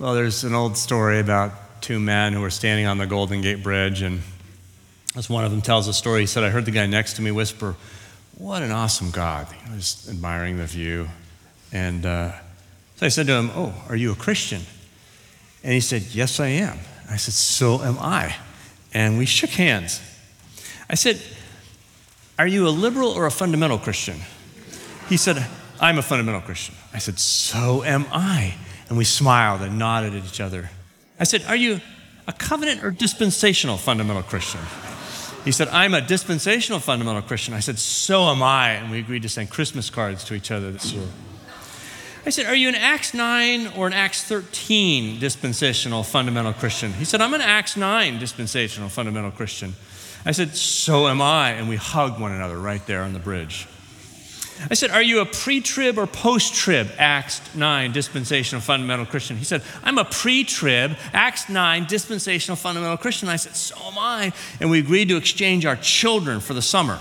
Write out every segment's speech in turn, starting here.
Well, there's an old story about two men who were standing on the Golden Gate Bridge, and as one of them tells a story, he said, I heard the guy next to me whisper, What an awesome God. He was admiring the view. And uh, so I said to him, Oh, are you a Christian? And he said, Yes, I am. I said, So am I. And we shook hands. I said, Are you a liberal or a fundamental Christian? He said, I'm a fundamental Christian. I said, So am I. And we smiled and nodded at each other. I said, Are you a covenant or dispensational fundamental Christian? He said, I'm a dispensational fundamental Christian. I said, So am I. And we agreed to send Christmas cards to each other this year. I said, Are you an Acts 9 or an Acts 13 dispensational fundamental Christian? He said, I'm an Acts 9 dispensational fundamental Christian. I said, So am I. And we hugged one another right there on the bridge. I said, Are you a pre trib or post trib Acts 9 dispensational fundamental Christian? He said, I'm a pre trib Acts 9 dispensational fundamental Christian. I said, So am I. And we agreed to exchange our children for the summer.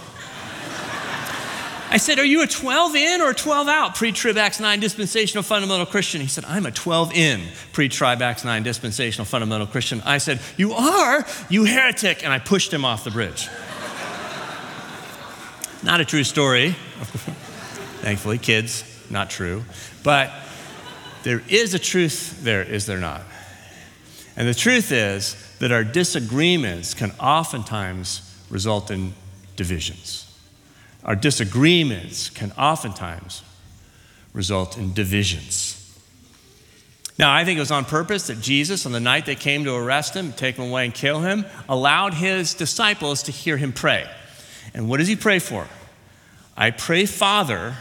I said, Are you a 12 in or a 12 out pre trib Acts 9 dispensational fundamental Christian? He said, I'm a 12 in pre trib Acts 9 dispensational fundamental Christian. I said, You are, you heretic. And I pushed him off the bridge. Not a true story. Thankfully, kids, not true. But there is a truth there, is there not? And the truth is that our disagreements can oftentimes result in divisions. Our disagreements can oftentimes result in divisions. Now, I think it was on purpose that Jesus, on the night they came to arrest him, take him away, and kill him, allowed his disciples to hear him pray. And what does he pray for? I pray, Father,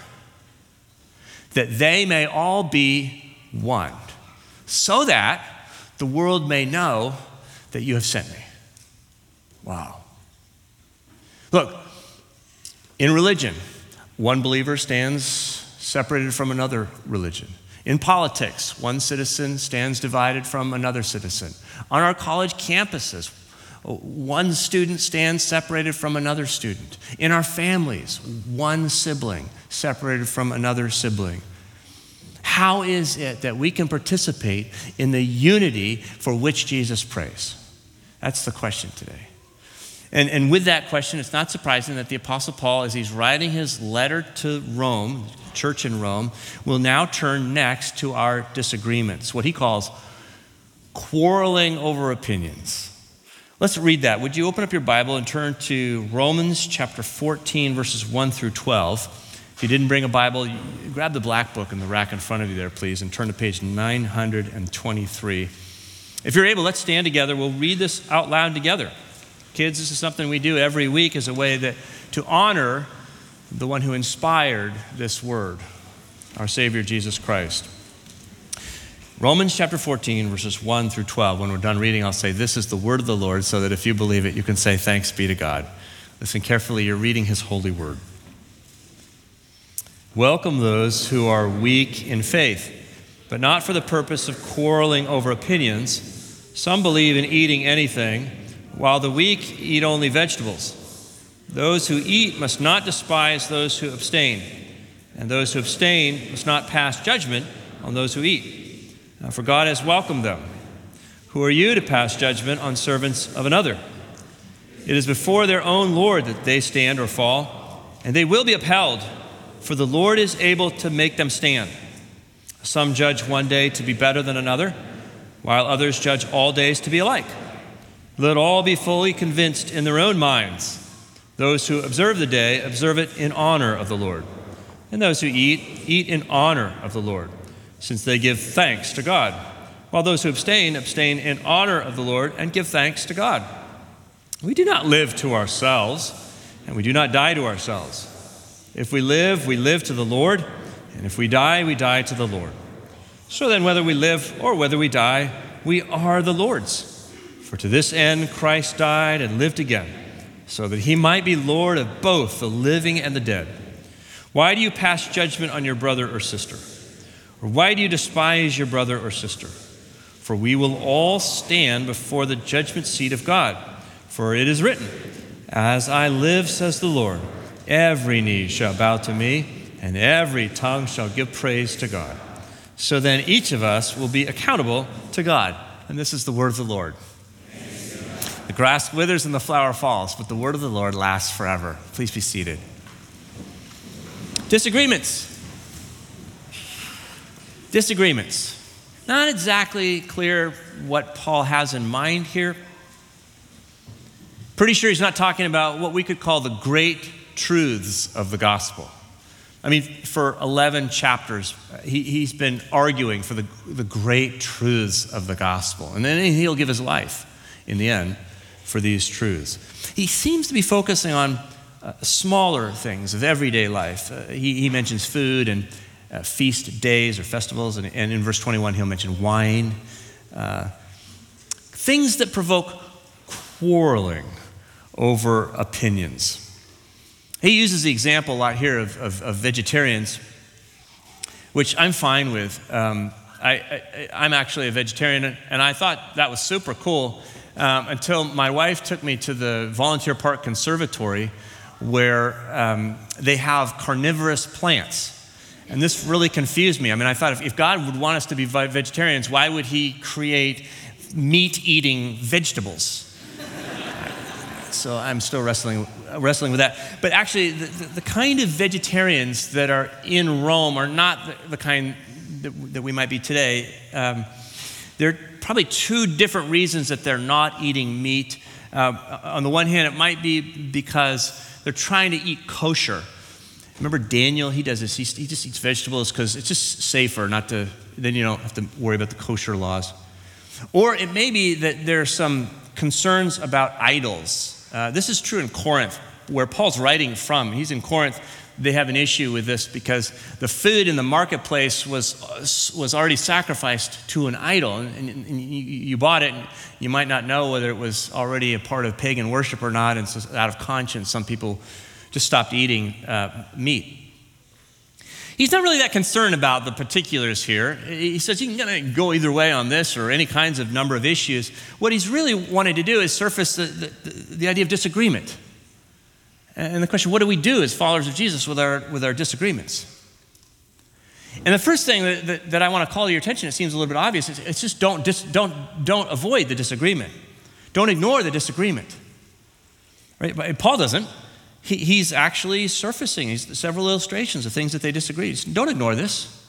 that they may all be one, so that the world may know that you have sent me. Wow. Look, in religion, one believer stands separated from another religion. In politics, one citizen stands divided from another citizen. On our college campuses, one student stands separated from another student. In our families, one sibling separated from another sibling. How is it that we can participate in the unity for which Jesus prays? That's the question today. And, and with that question, it's not surprising that the Apostle Paul, as he's writing his letter to Rome, church in Rome, will now turn next to our disagreements, what he calls quarreling over opinions. Let's read that. Would you open up your Bible and turn to Romans chapter 14, verses 1 through 12? If you didn't bring a Bible, grab the black book in the rack in front of you there, please, and turn to page 923. If you're able, let's stand together. We'll read this out loud together. Kids, this is something we do every week as a way that, to honor the one who inspired this word, our Savior Jesus Christ. Romans chapter 14, verses 1 through 12. When we're done reading, I'll say, This is the word of the Lord, so that if you believe it, you can say, Thanks be to God. Listen carefully, you're reading his holy word. Welcome those who are weak in faith, but not for the purpose of quarreling over opinions. Some believe in eating anything while the weak eat only vegetables. Those who eat must not despise those who abstain, and those who abstain must not pass judgment on those who eat. Now, for God has welcomed them. Who are you to pass judgment on servants of another? It is before their own Lord that they stand or fall, and they will be upheld, for the Lord is able to make them stand. Some judge one day to be better than another, while others judge all days to be alike. Let all be fully convinced in their own minds. Those who observe the day observe it in honor of the Lord. And those who eat, eat in honor of the Lord, since they give thanks to God. While those who abstain, abstain in honor of the Lord and give thanks to God. We do not live to ourselves, and we do not die to ourselves. If we live, we live to the Lord, and if we die, we die to the Lord. So then, whether we live or whether we die, we are the Lord's. For to this end Christ died and lived again, so that he might be Lord of both the living and the dead. Why do you pass judgment on your brother or sister? Or why do you despise your brother or sister? For we will all stand before the judgment seat of God. For it is written, As I live, says the Lord, every knee shall bow to me, and every tongue shall give praise to God. So then each of us will be accountable to God. And this is the word of the Lord. The grass withers and the flower falls, but the word of the Lord lasts forever. Please be seated. Disagreements. Disagreements. Not exactly clear what Paul has in mind here. Pretty sure he's not talking about what we could call the great truths of the gospel. I mean, for 11 chapters, he, has been arguing for the, the great truths of the gospel. And then he'll give his life in the end for these truths. He seems to be focusing on uh, smaller things of everyday life. Uh, he, he, mentions food and uh, feast days or festivals, and, and, in verse 21, he'll mention wine. Uh, things that provoke quarreling over opinions. He uses the example a lot here of, of, of vegetarians, which I'm fine with. Um, I, am actually a vegetarian, and I thought that was super cool um, until my wife took me to the Volunteer Park Conservatory where um, they have carnivorous plants. And this really confused me. I mean, I thought if, if God would want us to be vegetarians, why would He create meat eating vegetables? So I'm still wrestling, wrestling with that. But actually, the, the, the, kind of vegetarians that are in Rome are not the, the kind that, that, we might be today. Um, there are probably two different reasons that they're not eating meat. Uh, on the one hand, it might be because they're trying to eat kosher. Remember Daniel? He does this. He, he just eats vegetables because it's just safer not to, then you don't have to worry about the kosher laws. Or it may be that there are some concerns about idols. Uh, this is true in Corinth, where Paul's writing from. He's in Corinth. They have an issue with this because the food in the marketplace was, was already sacrificed to an idol. And, and you, you, bought it, and you might not know whether it was already a part of pagan worship or not. And so, out of conscience, some people just stopped eating uh, meat. He's not really that concerned about the particulars here. He says you can go either way on this or any kinds of number of issues. What he's really wanted to do is surface the, the, the idea of disagreement. And the question what do we do as followers of Jesus with our, with our disagreements? And the first thing that, that, that I want to call to your attention, it seems a little bit obvious, it's, it's just don't, dis, don't, don't avoid the disagreement. Don't ignore the disagreement. Right? But Paul doesn't he, he's actually surfacing he's, several illustrations of things that they disagree. Don't ignore this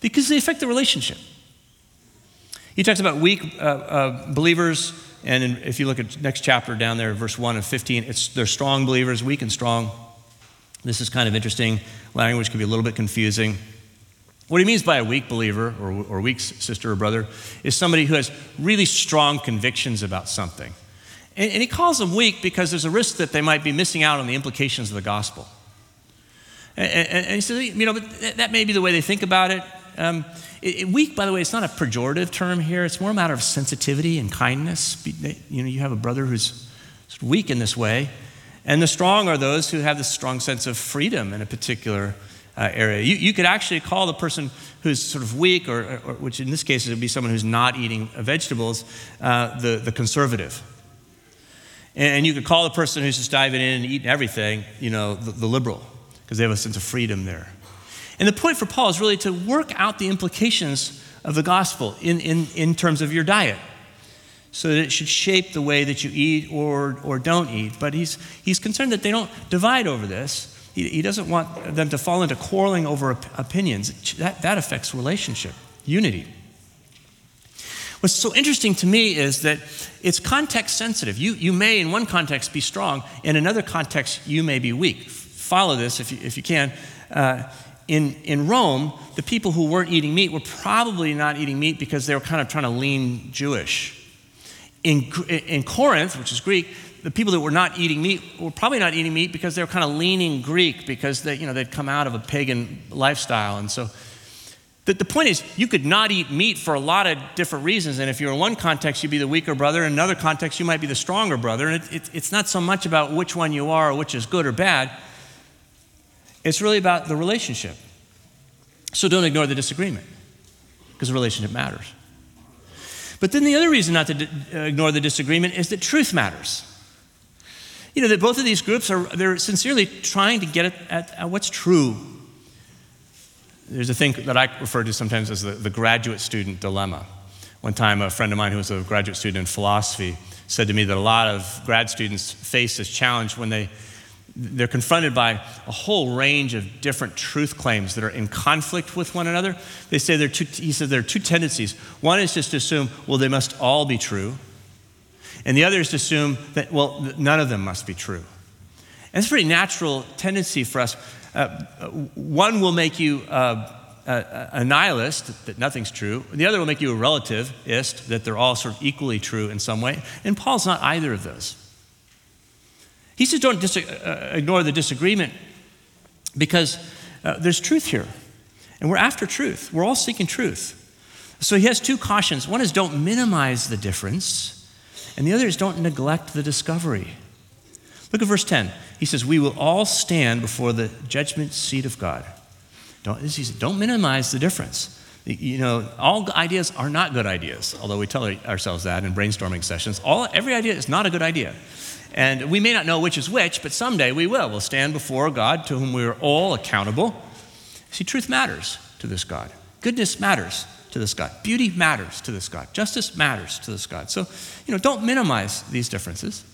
because they affect the relationship. He talks about weak uh, uh, believers, and in, if you look at next chapter down there, verse 1 and 15, it's, they're strong believers, weak and strong. This is kind of interesting. Language can be a little bit confusing. What he means by a weak believer or, or weak sister or brother is somebody who has really strong convictions about something. And, and he calls them weak because there's a risk that they might be missing out on the implications of the gospel. And, and, and he says, you know, but that may be the way they think about it. Um, it, it, weak, by the way, it's not a pejorative term here. It's more a matter of sensitivity and kindness. You know, you have a brother who's weak in this way. And the strong are those who have this strong sense of freedom in a particular uh, area. You, you, could actually call the person who's sort of weak, or, or, which in this case would be someone who's not eating vegetables, uh, the, the conservative. And you could call the person who's just diving in and eating everything, you know, the, the liberal, because they have a sense of freedom there. And the point for Paul is really to work out the implications of the gospel in, in, in terms of your diet so that it should shape the way that you eat or, or don't eat. But he's, he's concerned that they don't divide over this. He, he doesn't want them to fall into quarreling over op- opinions. That, that affects relationship, unity. What's so interesting to me is that it's context sensitive. You, you may, in one context, be strong, in another context, you may be weak. Follow this if you, if you can. Uh, in, in Rome, the people who weren't eating meat were probably not eating meat because they were kind of trying to lean Jewish. In, in Corinth, which is Greek, the people that were not eating meat were probably not eating meat because they were kind of leaning Greek because they, you know, they'd come out of a pagan lifestyle. And so the, the point is, you could not eat meat for a lot of different reasons. And if you're in one context, you'd be the weaker brother. In another context, you might be the stronger brother. And it, it, it's not so much about which one you are or which is good or bad, it's really about the relationship. So don't ignore the disagreement because the relationship matters. But then the other reason not to uh, ignore the disagreement is that truth matters. You know, that both of these groups are they're sincerely trying to get at, at, at what's true there's a thing that I refer to sometimes as the, the graduate student dilemma. One time, a friend of mine who was a graduate student in philosophy said to me that a lot of grad students face this challenge when they, they're confronted by a whole range of different truth claims that are in conflict with one another. They say there are two, he said there are two tendencies. One is just to assume, well, they must all be true. And the other is to assume that, well, none of them must be true. And it's a pretty natural tendency for us. Uh, one will make you uh, a, nihilist, that nothing's true. The other will make you a relativist, that they're all sort of equally true in some way. And Paul's not either of those. He says don't dis- uh, ignore the disagreement because uh, there's truth here. And we're after truth. We're all seeking truth. So he has two cautions. One is don't minimize the difference, and the other is don't neglect the discovery. Look at verse 10. He says, We will all stand before the judgment seat of God. Don't, he says, don't minimize the difference. You know, all ideas are not good ideas, although we tell ourselves that in brainstorming sessions. All, every idea is not a good idea. And we may not know which is which, but someday we will. We'll stand before God to whom we are all accountable. See, truth matters to this God. Goodness matters to this God. Beauty matters to this God. Justice matters to this God. So, you know, don't minimize these differences.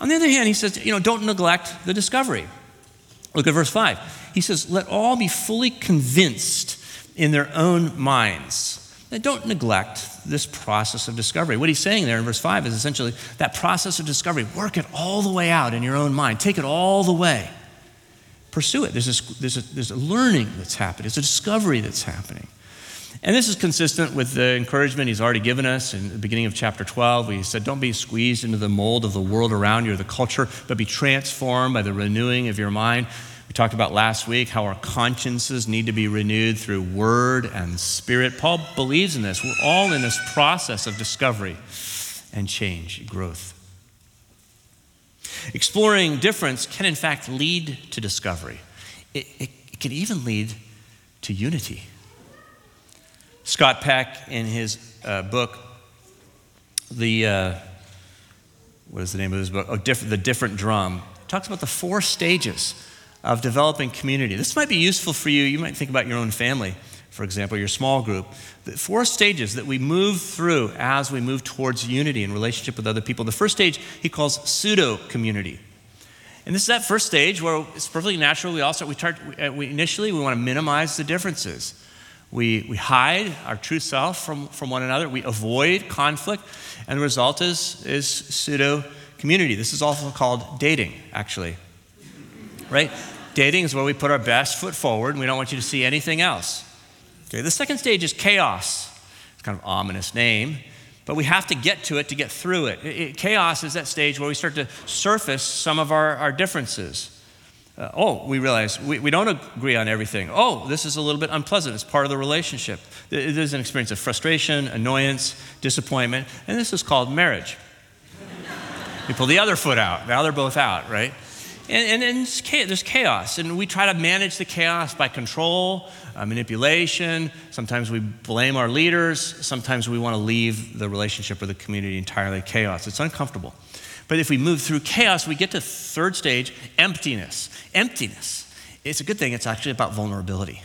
On the other hand, he says, you know, don't neglect the discovery. Look at verse 5. He says, Let all be fully convinced in their own minds. Now, don't neglect this process of discovery. What he's saying there in verse 5 is essentially that process of discovery. Work it all the way out in your own mind, take it all the way. Pursue it. There's, this, there's, a, there's a learning that's happening, there's a discovery that's happening. And this is consistent with the encouragement he's already given us in the beginning of chapter 12. He said, Don't be squeezed into the mold of the world around you or the culture, but be transformed by the renewing of your mind. We talked about last week how our consciences need to be renewed through word and spirit. Paul believes in this. We're all in this process of discovery and change, growth. Exploring difference can, in fact, lead to discovery, it, it, it can even lead to unity. Scott Peck, in his uh, book, the uh, what is the name of his book? Oh, the different drum. Talks about the four stages of developing community. This might be useful for you. You might think about your own family, for example, your small group. The four stages that we move through as we move towards unity and relationship with other people. The first stage he calls pseudo community. And this is that first stage where it's perfectly natural. We also we, start, we initially we want to minimize the differences. We, we hide our true self from, from one another. We avoid conflict. And the result is, is pseudo community. This is also called dating, actually. Right? Dating is where we put our best foot forward and we don't want you to see anything else. Okay, the second stage is chaos. It's kind of ominous name, but we have to get to it to get through it. it, it chaos is that stage where we start to surface some of our, our differences. Uh, oh, we realize we, we don't agree on everything. Oh, this is a little bit unpleasant. It's part of the relationship. It is an experience of frustration, annoyance, disappointment, and this is called marriage. we pull the other foot out. Now they're both out, right? And, and, and there's chaos, and we try to manage the chaos by control, uh, manipulation. Sometimes we blame our leaders. Sometimes we want to leave the relationship or the community entirely chaos. It's uncomfortable. But if we move through chaos, we get to third stage, emptiness. Emptiness. It's a good thing. It's actually about vulnerability.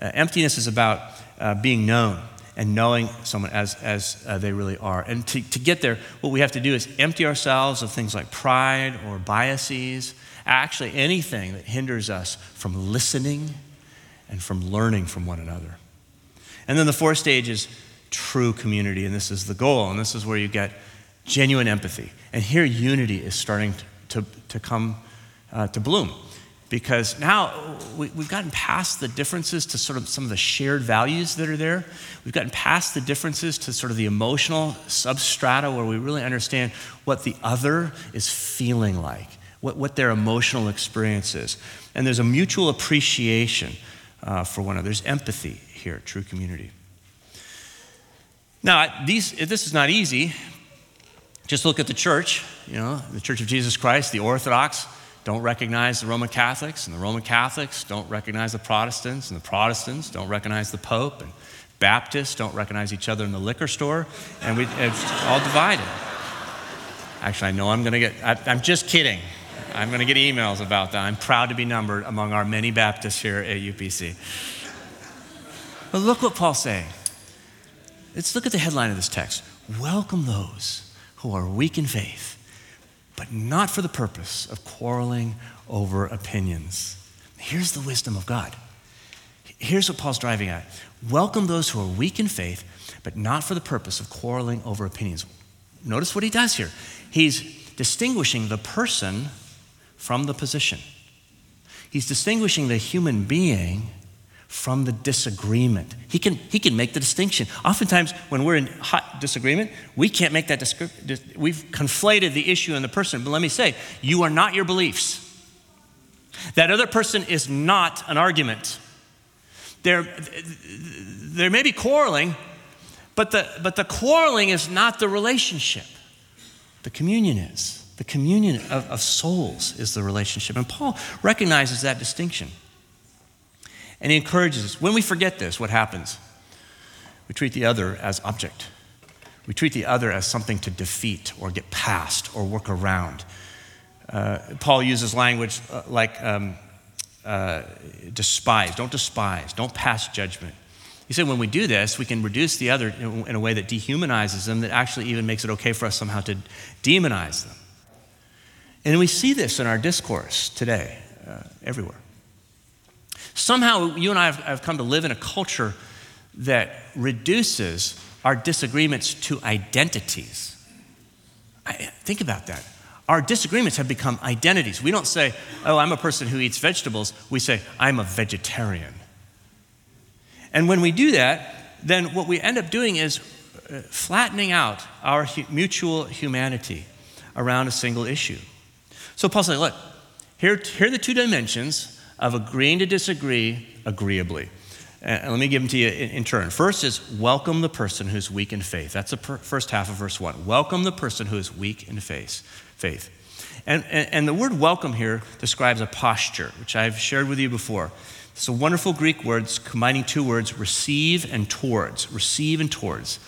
Uh, emptiness is about uh, being known and knowing someone as, as uh, they really are. And to, to get there, what we have to do is empty ourselves of things like pride or biases, actually anything that hinders us from listening and from learning from one another. And then the fourth stage is true community, and this is the goal, and this is where you get genuine empathy. And here, unity is starting to, to come uh, to bloom because now we, have gotten past the differences to sort of some of the shared values that are there. We've gotten past the differences to sort of the emotional substrata where we really understand what the other is feeling like, what, what their emotional experience is. And there's a mutual appreciation uh, for one another. There's empathy here, true community. Now, these, this is not easy just look at the church, you know, the Church of Jesus Christ, the Orthodox don't recognize the Roman Catholics, and the Roman Catholics don't recognize the Protestants, and the Protestants don't recognize the Pope, and Baptists don't recognize each other in the liquor store, and we, it's all divided. Actually, I know I'm going to get, I, I'm just kidding. I'm going to get emails about that. I'm proud to be numbered among our many Baptists here at UPC. But look what Paul's saying. Let's look at the headline of this text Welcome those who are weak in faith, but not for the purpose of quarreling over opinions. Here's the wisdom of God. Here's what Paul's driving at Welcome those who are weak in faith, but not for the purpose of quarreling over opinions. Notice what he does here. He's distinguishing the person from the position. He's distinguishing the human being from the disagreement. He can, he can make the distinction. Oftentimes, when we're in hot disagreement, we can't make that discrepancy. We've conflated the issue and the person. But let me say, you are not your beliefs. That other person is not an argument. There, there may be quarreling, but the, but the quarreling is not the relationship. The communion is. The communion of, of souls is the relationship. And Paul recognizes that distinction. And he encourages us. When we forget this, what happens? We treat the other as object. We treat the other as something to defeat or get past or work around. Uh, Paul uses language uh, like um, uh, despise. Don't despise. Don't pass judgment. He said when we do this, we can reduce the other in, a way that dehumanizes them, that actually even makes it okay for us somehow to demonize them. And we see this in our discourse today, uh, everywhere. Somehow, you and I have, have come to live in a culture that reduces our disagreements to identities. I, think about that. Our disagreements have become identities. We don't say, oh, I'm a person who eats vegetables. We say, I'm a vegetarian. And when we do that, then what we end up doing is uh, flattening out our mutual humanity around a single issue. So Paul said, look, here, here are the two dimensions of agreeing to disagree agreeably. And let me give them to you in, turn. First is welcome the person who's weak in faith. That's the per, first half of verse 1. Welcome the person who is weak in faith. faith. And, and, and the word welcome here describes a posture, which I've shared with you before. It's a wonderful Greek word combining two words, receive and towards. Receive and towards.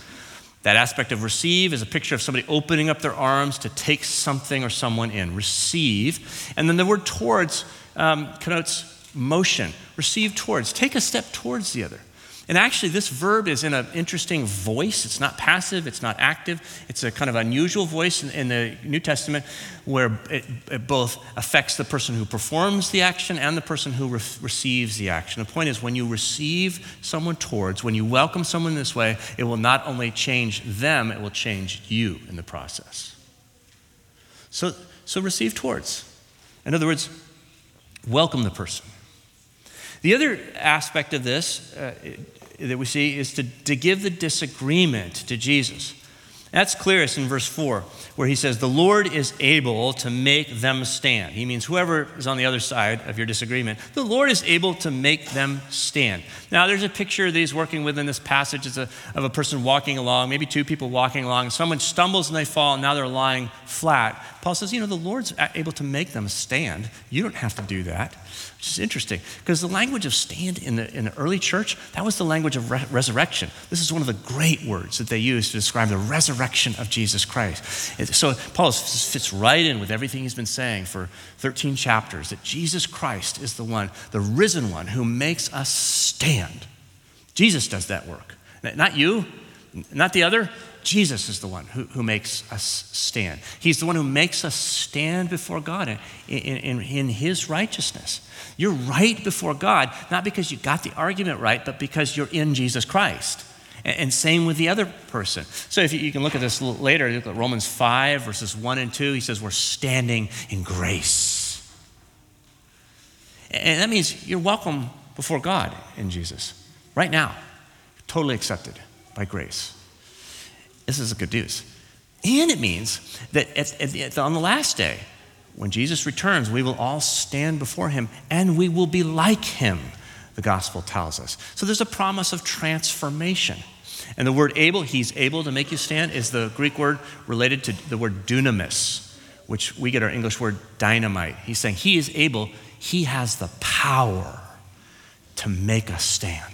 That aspect of receive is a picture of somebody opening up their arms to take something or someone in. Receive. And then the word towards um, connotes motion. Receive towards. Take a step towards the other. And actually, this verb is in an interesting voice. It's not passive, it's not active. It's a kind of unusual voice in, in the New Testament where it, it, both affects the person who performs the action and the person who re- receives the action. The point is, when you receive someone towards, when you welcome someone this way, it will not only change them, it will change you in the process. So, so receive towards. In other words, welcome the person. The other aspect of this uh, that we see is to, to give the disagreement to Jesus. That's clearest in verse 4, where he says, The Lord is able to make them stand. He means whoever is on the other side of your disagreement, the Lord is able to make them stand. Now, there's a picture that he's working with in this passage a, of a person walking along, maybe two people walking along, someone stumbles and they fall, and now they're lying flat. Paul says, You know, the Lord's able to make them stand. You don't have to do that which is interesting because the language of stand in the, in the early church, that was the language of re- resurrection. This is one of the great words that they use to describe the resurrection of Jesus Christ. So Paul fits right in with everything he's been saying for 13 chapters that Jesus Christ is the one, the risen one, who makes us stand. Jesus does that work. Not you, not the other. Jesus is the one who, who makes us stand. He's the one who makes us stand before God in, in, in, His righteousness. You're right before God, not because you got the argument right, but because you're in Jesus Christ. And, and same with the other person. So if you, you can look at this later, look at Romans 5, verses 1 and 2. He says, We're standing in grace. And that means you're welcome before God in Jesus right now, totally accepted by grace. This is a good news. And it means that at, at, on the last day, when Jesus returns, we will all stand before him and we will be like him, the gospel tells us. So there's a promise of transformation. And the word able, he's able to make you stand, is the Greek word related to the word dunamis, which we get our English word dynamite. He's saying he is able, he has the power to make us stand.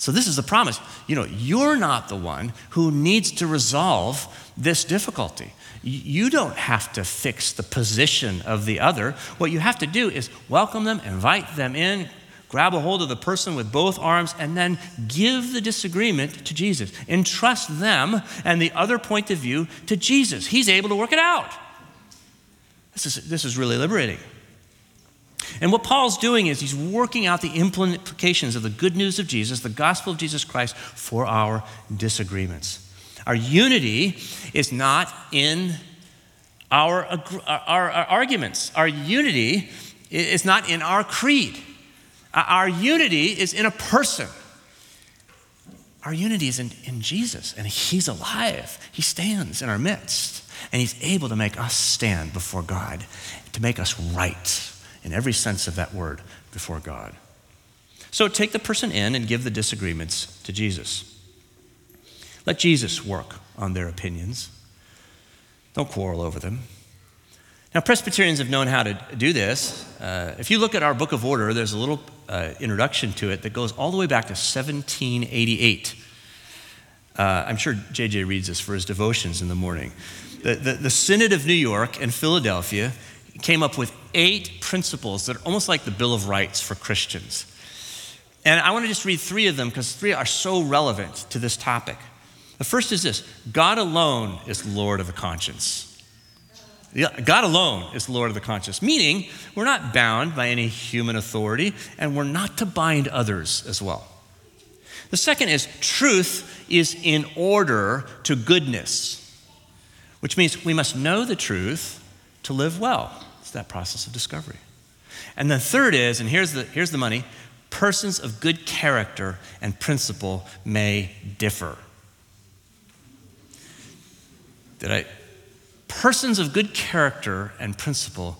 So this is the promise. You know, you're not the one who needs to resolve this difficulty. You don't have to fix the position of the other. What you have to do is welcome them, invite them in, grab a hold of the person with both arms and then give the disagreement to Jesus. Entrust them and the other point of view to Jesus. He's able to work it out. This is, this is really liberating. And what Paul's doing is he's working out the implications of the good news of Jesus, the gospel of Jesus Christ, for our disagreements. Our unity is not in our, our, our arguments, our unity is not in our creed. Our unity is in a person. Our unity is in, in Jesus, and He's alive. He stands in our midst, and He's able to make us stand before God, to make us right in every sense of that word before God. So take the person in and give the disagreements to Jesus. Let Jesus work on their opinions. Don't quarrel over them. Now, Presbyterians have known how to do this. Uh, if you look at our Book of Order, there's a little uh, introduction to it that goes all the way back to 1788. Uh, I'm sure JJ reads this for his devotions in the morning. The, the, the Synod of New York and Philadelphia came up with eight principles that are almost like the Bill of Rights for Christians. And I want to just read three of them because three are so relevant to this topic. The first is this God alone is Lord of the conscience. God alone is Lord of the conscience, meaning we're not bound by any human authority and we're not to bind others as well. The second is truth is in order to goodness, which means we must know the truth to live well. It's that process of discovery. And the third is, and here's the, here's the money persons of good character and principle may differ. Did I? Persons of good character and principle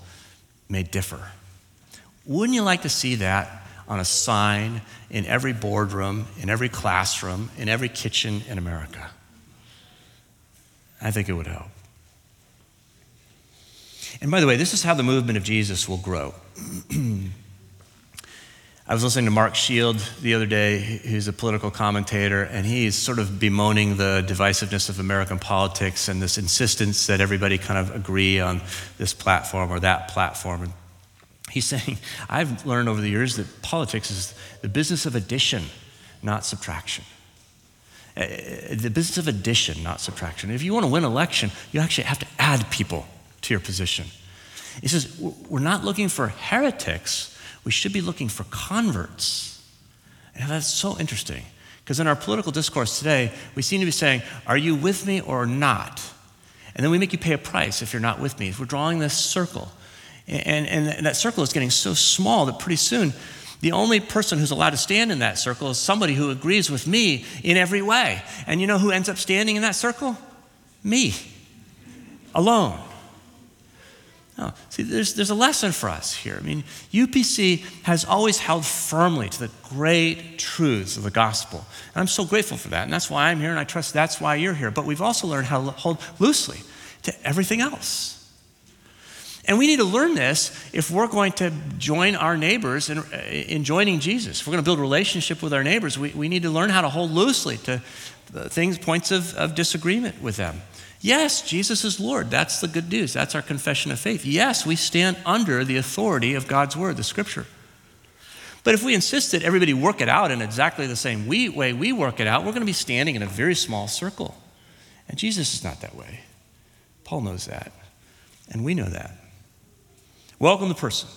may differ. Wouldn't you like to see that on a sign in every boardroom, in every classroom, in every kitchen in America? I think it would help. And by the way, this is how the movement of Jesus will grow. I was listening to Mark Shields the other day, who's a political commentator, and he's sort of bemoaning the divisiveness of American politics and this insistence that everybody kind of agree on this platform or that platform. And he's saying, I've learned over the years that politics is the business of addition, not subtraction. Uh, the business of addition, not subtraction. If you want to win an election, you actually have to add people to your position. He says, We're not looking for heretics, we should be looking for converts. And that's so interesting because in our political discourse today, we seem to be saying, Are you with me or not? And then we make you pay a price if you're not with me. If we're drawing this circle. And, and, and that circle is getting so small that pretty soon, the only person who's allowed to stand in that circle is somebody who agrees with me in every way. And you know who ends up standing in that circle? Me, alone. No. See, there's, there's a lesson for us here. I mean, UPC has always held firmly to the great truths of the gospel. And I'm so grateful for that. And that's why I'm here, and I trust that's why you're here. But we've also learned how to hold loosely to everything else. And we need to learn this if we're going to join our neighbors in, in joining Jesus. If we're going to build relationship with our neighbors, we, we need to learn how to hold loosely to things, points of, of disagreement with them. Yes, Jesus is Lord. That's the good news. That's our confession of faith. Yes, we stand under the authority of God's word, the scripture. But if we insist that everybody work it out in exactly the same way we work it out, we're going to be standing in a very small circle. And Jesus is not that way. Paul knows that. And we know that. Welcome the person.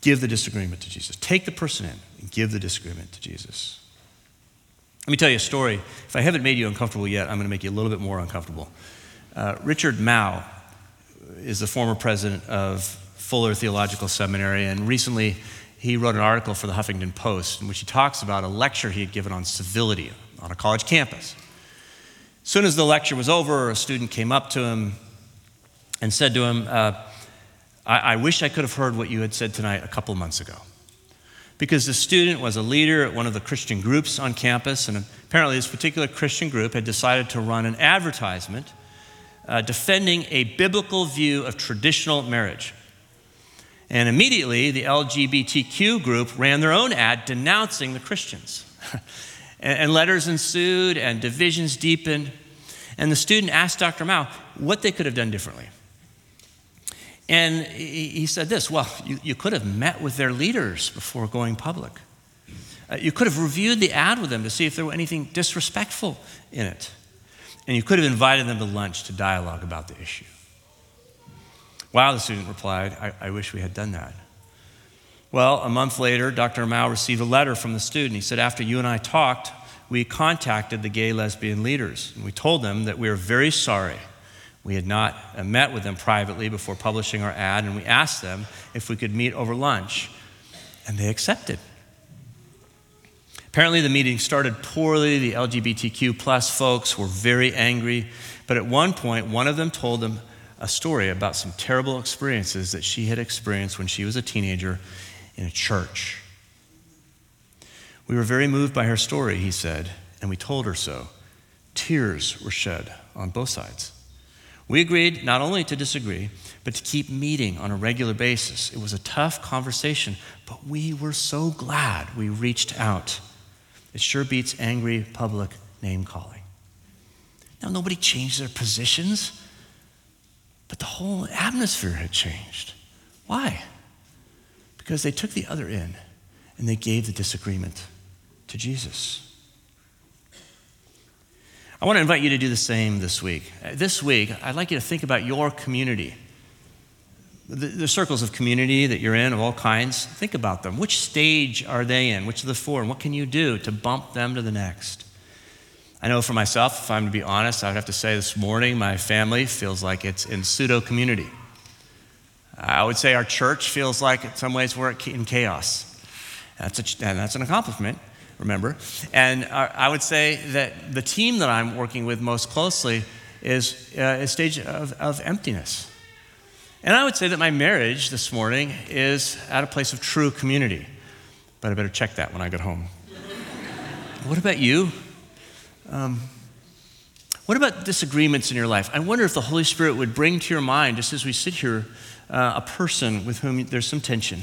Give the disagreement to Jesus. Take the person in and give the disagreement to Jesus. Let me tell you a story. If I haven't made you uncomfortable yet, I'm going to make you a little bit more uncomfortable. Uh, Richard Mouw is the former president of Fuller Theological Seminary, and recently he wrote an article for the Huffington Post in which he talks about a lecture he had given on civility on a college campus. As soon as the lecture was over, a student came up to him and said to him, uh, I-, I wish I could have heard what you had said tonight a couple months ago because the student was a leader at one of the Christian groups on campus, and apparently this particular Christian group had decided to run an advertisement uh, defending a biblical view of traditional marriage. And immediately, the LGBTQ group ran their own ad denouncing the Christians. and, and letters ensued, and divisions deepened. And the student asked Dr. Mouw what they could have done differently. And he said this well, you, you could have met with their leaders before going public. Uh, you could have reviewed the ad with them to see if there were anything disrespectful in it. And you could have invited them to lunch to dialogue about the issue. Wow, the student replied, I, I wish we had done that. Well, a month later, Dr. Mouw received a letter from the student. He said, After you and I talked, we contacted the gay lesbian leaders. And we told them that we were very sorry. We had not uh, met with them privately before publishing our ad, and we asked them if we could meet over lunch, and they accepted. Apparently, the meeting started poorly. The LGBTQ plus folks were very angry. But at one point, one of them told them a story about some terrible experiences that she had experienced when she was a teenager in a church. We were very moved by her story, he said, and we told her so. Tears were shed on both sides. We agreed not only to disagree, but to keep meeting on a regular basis. It was a tough conversation, but we were so glad we reached out. It sure beats angry public name calling. Now, nobody changed their positions, but the whole atmosphere had changed. Why? Because they took the other in and they gave the disagreement to Jesus. I want to invite you to do the same this week. Uh, this week, I'd like you to think about your community. The, the, circles of community that you're in of all kinds, think about them. Which stage are they in? Which of the four? And what can you do to bump them to the next? I know for myself, if I'm to be honest, I would have to say this morning my family feels like it's in pseudo community. I would say our church feels like in some ways we're in chaos. That's, a, that's an accomplishment, remember. And I would say that the team that I'm working with most closely is uh, a stage of, of emptiness. And I would say that my marriage this morning is at a place of true community. But I better check that when I get home. what about you? Um, what about disagreements in your life? I wonder if the Holy Spirit would bring to your mind, just as we sit here, uh, a person with whom there's some tension.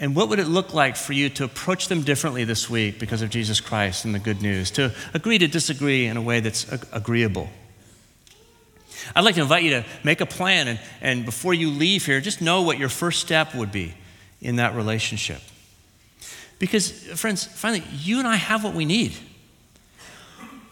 And what would it look like for you to approach them differently this week because of Jesus Christ and the good news? To agree to disagree in a way that's agreeable. I'd like to invite you to make a plan and, and before you leave here, just know what your first step would be in that relationship. Because, friends, finally, you and I have what we need.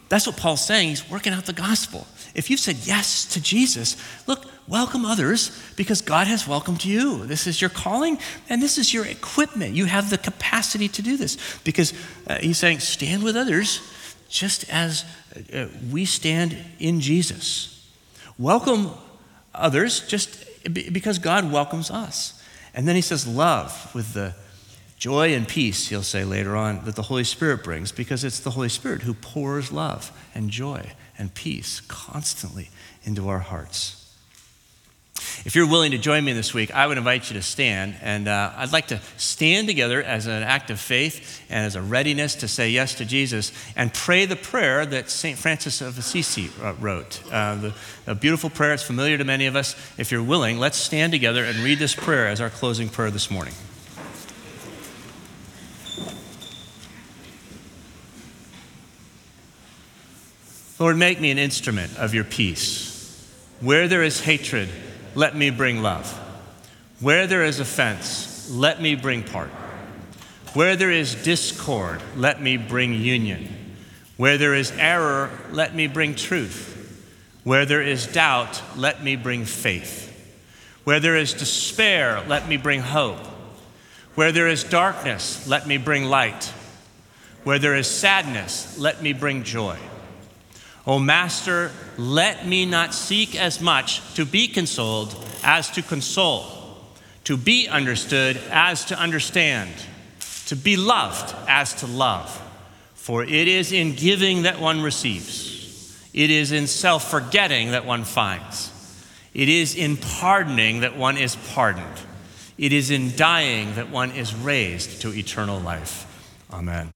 That's what Paul's saying. He's working out the gospel. If you've said yes to Jesus, look, welcome others because God has welcomed you. This is your calling and this is your equipment. You have the capacity to do this because uh, he's saying, stand with others just as uh, we stand in Jesus. Welcome others just because God welcomes us. And then he says, love with the joy and peace, he'll say later on, that the Holy Spirit brings, because it's the Holy Spirit who pours love and joy and peace constantly into our hearts. If you're willing to join me this week, I would invite you to stand. And uh, I'd like to stand together as an act of faith and as a readiness to say yes to Jesus and pray the prayer that St. Francis of Assisi uh, wrote. Uh, the, a beautiful prayer. It's familiar to many of us. If you're willing, let's stand together and read this prayer as our closing prayer this morning. Lord, make me an instrument of your peace. Where there is hatred, let me bring love. Where there is offense, let me bring pardon. Where there is discord, let me bring union. Where there is error, let me bring truth. Where there is doubt, let me bring faith. Where there is despair, let me bring hope. Where there is darkness, let me bring light. Where there is sadness, let me bring joy. O Master, let me not seek as much to be consoled as to console, to be understood as to understand, to be loved as to love. For it is in giving that one receives, it is in self forgetting that one finds, it is in pardoning that one is pardoned, it is in dying that one is raised to eternal life. Amen.